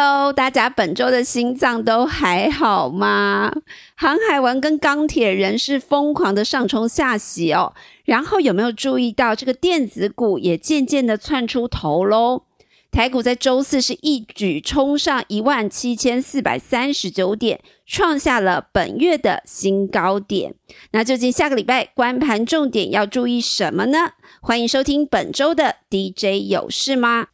Hello，大家本周的心脏都还好吗？航海王跟钢铁人是疯狂的上冲下洗哦，然后有没有注意到这个电子股也渐渐的窜出头喽？台股在周四是一举冲上一万七千四百三十九点，创下了本月的新高点。那究竟下个礼拜关盘重点要注意什么呢？欢迎收听本周的 DJ 有事吗？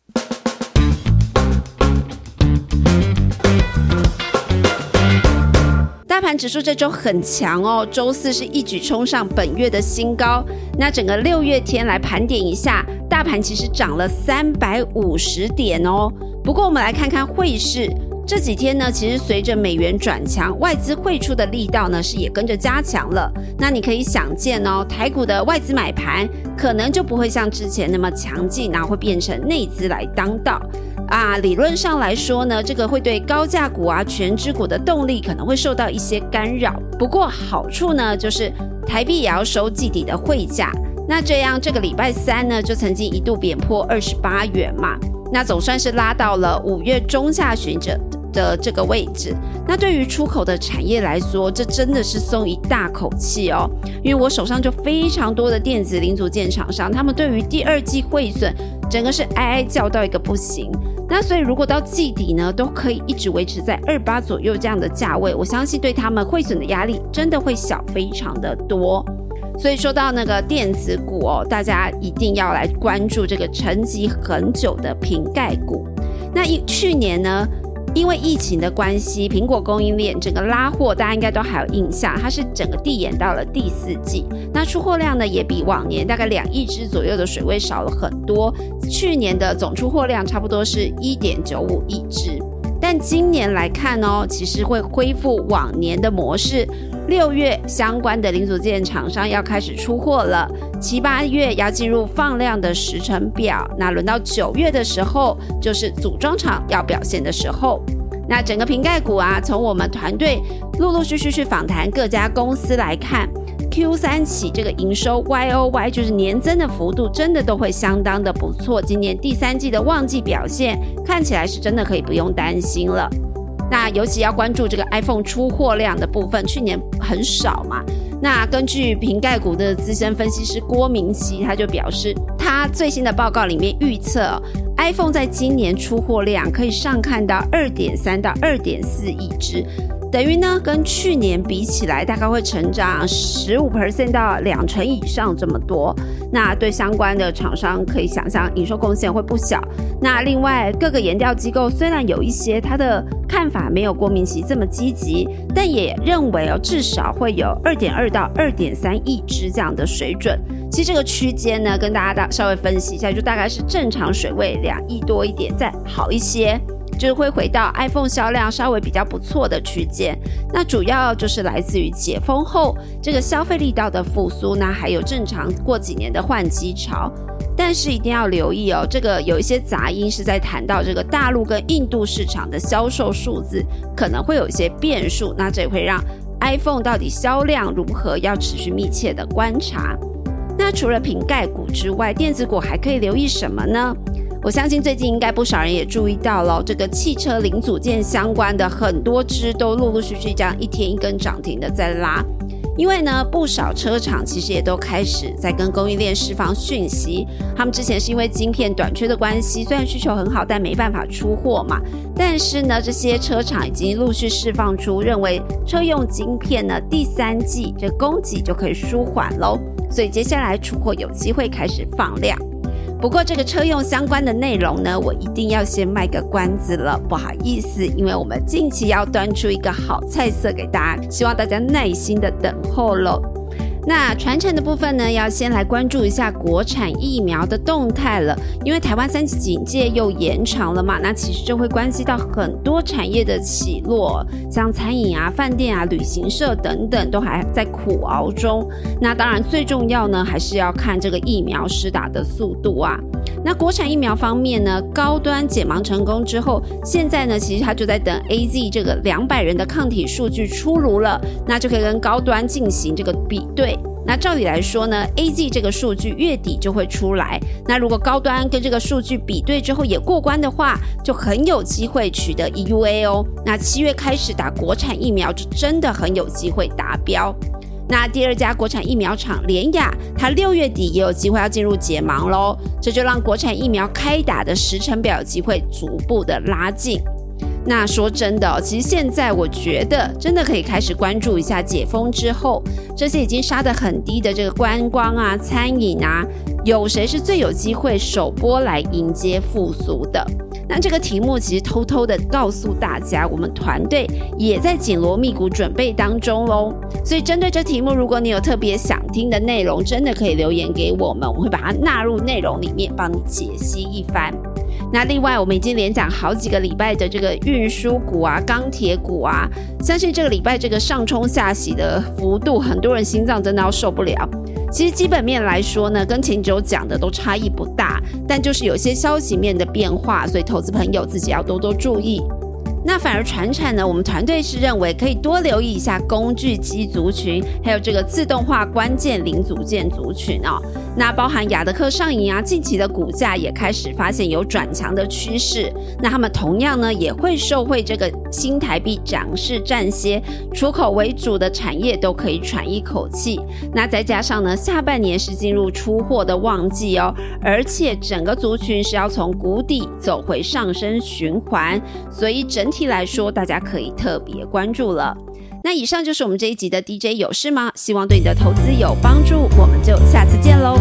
盘指数这周很强哦，周四是一举冲上本月的新高。那整个六月天来盘点一下，大盘其实涨了三百五十点哦。不过我们来看看汇市，这几天呢，其实随着美元转强，外资汇出的力道呢是也跟着加强了。那你可以想见哦，台股的外资买盘可能就不会像之前那么强劲，然后会变成内资来当道。啊，理论上来说呢，这个会对高价股啊、全指股的动力可能会受到一些干扰。不过好处呢，就是台币也要收季底的汇价。那这样这个礼拜三呢，就曾经一度贬破二十八元嘛，那总算是拉到了五月中下旬这。的这个位置，那对于出口的产业来说，这真的是松一大口气哦。因为我手上就非常多的电子零组件厂商，他们对于第二季汇损，整个是哀哀叫到一个不行。那所以如果到季底呢，都可以一直维持在二八左右这样的价位，我相信对他们汇损的压力真的会小非常的多。所以说到那个电子股哦，大家一定要来关注这个沉积很久的瓶盖股。那一去年呢？因为疫情的关系，苹果供应链整个拉货，大家应该都还有印象，它是整个递延到了第四季。那出货量呢，也比往年大概两亿只左右的水位少了很多。去年的总出货量差不多是一点九五亿只，但今年来看哦，其实会恢复往年的模式。六月相关的零组件厂商要开始出货了，七八月要进入放量的时程表，那轮到九月的时候，就是组装厂要表现的时候。那整个瓶盖股啊，从我们团队陆陆续续去访谈各家公司来看，Q 三起这个营收 Y O Y 就是年增的幅度，真的都会相当的不错。今年第三季的旺季表现，看起来是真的可以不用担心了。那尤其要关注这个 iPhone 出货量的部分，去年很少嘛。那根据瓶盖股的资深分析师郭明熙，他就表示，他最新的报告里面预测，iPhone 在今年出货量可以上看到二点三到二点四亿只。等于呢，跟去年比起来，大概会成长十五 percent 到两成以上这么多。那对相关的厂商可以想象，营收贡献会不小。那另外各个研调机构虽然有一些他的看法没有郭明奇这么积极，但也认为哦，至少会有二点二到二点三亿只这样的水准。其实这个区间呢，跟大家大稍微分析一下，就大概是正常水位两亿多一点，再好一些。就是会回到 iPhone 销量稍微比较不错的区间，那主要就是来自于解封后这个消费力道的复苏，那还有正常过几年的换机潮。但是一定要留意哦，这个有一些杂音是在谈到这个大陆跟印度市场的销售数字可能会有一些变数，那这会让 iPhone 到底销量如何要持续密切的观察。那除了瓶盖股之外，电子股还可以留意什么呢？我相信最近应该不少人也注意到了，这个汽车零组件相关的很多只都陆陆续续这样一天一根涨停的在拉，因为呢不少车厂其实也都开始在跟供应链释放讯息，他们之前是因为晶片短缺的关系，虽然需求很好，但没办法出货嘛。但是呢，这些车厂已经陆续释放出认为车用晶片呢第三季这供给就可以舒缓喽，所以接下来出货有机会开始放量。不过这个车用相关的内容呢，我一定要先卖个关子了，不好意思，因为我们近期要端出一个好菜色给大家，希望大家耐心的等候喽。那传承的部分呢，要先来关注一下国产疫苗的动态了，因为台湾三级警戒又延长了嘛，那其实就会关系到很多产业的起落，像餐饮啊、饭店啊、旅行社等等都还在苦熬中。那当然最重要呢，还是要看这个疫苗施打的速度啊。那国产疫苗方面呢，高端解盲成功之后，现在呢，其实它就在等 A Z 这个两百人的抗体数据出炉了，那就可以跟高端进行这个比对。那照理来说呢，A Z 这个数据月底就会出来。那如果高端跟这个数据比对之后也过关的话，就很有机会取得 E U A 哦。那七月开始打国产疫苗，就真的很有机会达标。那第二家国产疫苗厂联雅，它六月底也有机会要进入解盲喽，这就让国产疫苗开打的时程表机会逐步的拉近。那说真的，其实现在我觉得真的可以开始关注一下解封之后，这些已经杀得很低的这个观光啊、餐饮啊，有谁是最有机会首波来迎接复苏的？那这个题目其实偷偷的告诉大家，我们团队也在紧锣密鼓准备当中喽。所以针对这题目，如果你有特别想听的内容，真的可以留言给我们，我会把它纳入内容里面，帮你解析一番。那另外，我们已经连讲好几个礼拜的这个运输股啊、钢铁股啊，相信这个礼拜这个上冲下洗的幅度，很多人心脏真的要受不了。其实基本面来说呢，跟前周讲的都差异不大，但就是有些消息面的变化，所以投资朋友自己要多多注意。那反而船产呢，我们团队是认为可以多留意一下工具机族群，还有这个自动化关键零组件族群哦。那包含亚德克上影啊，近期的股价也开始发现有转强的趋势。那他们同样呢，也会受惠这个新台币涨势占些，出口为主的产业都可以喘一口气。那再加上呢，下半年是进入出货的旺季哦，而且整个族群是要从谷底走回上升循环，所以整。体来说，大家可以特别关注了。那以上就是我们这一集的 DJ 有事吗？希望对你的投资有帮助，我们就下次见喽。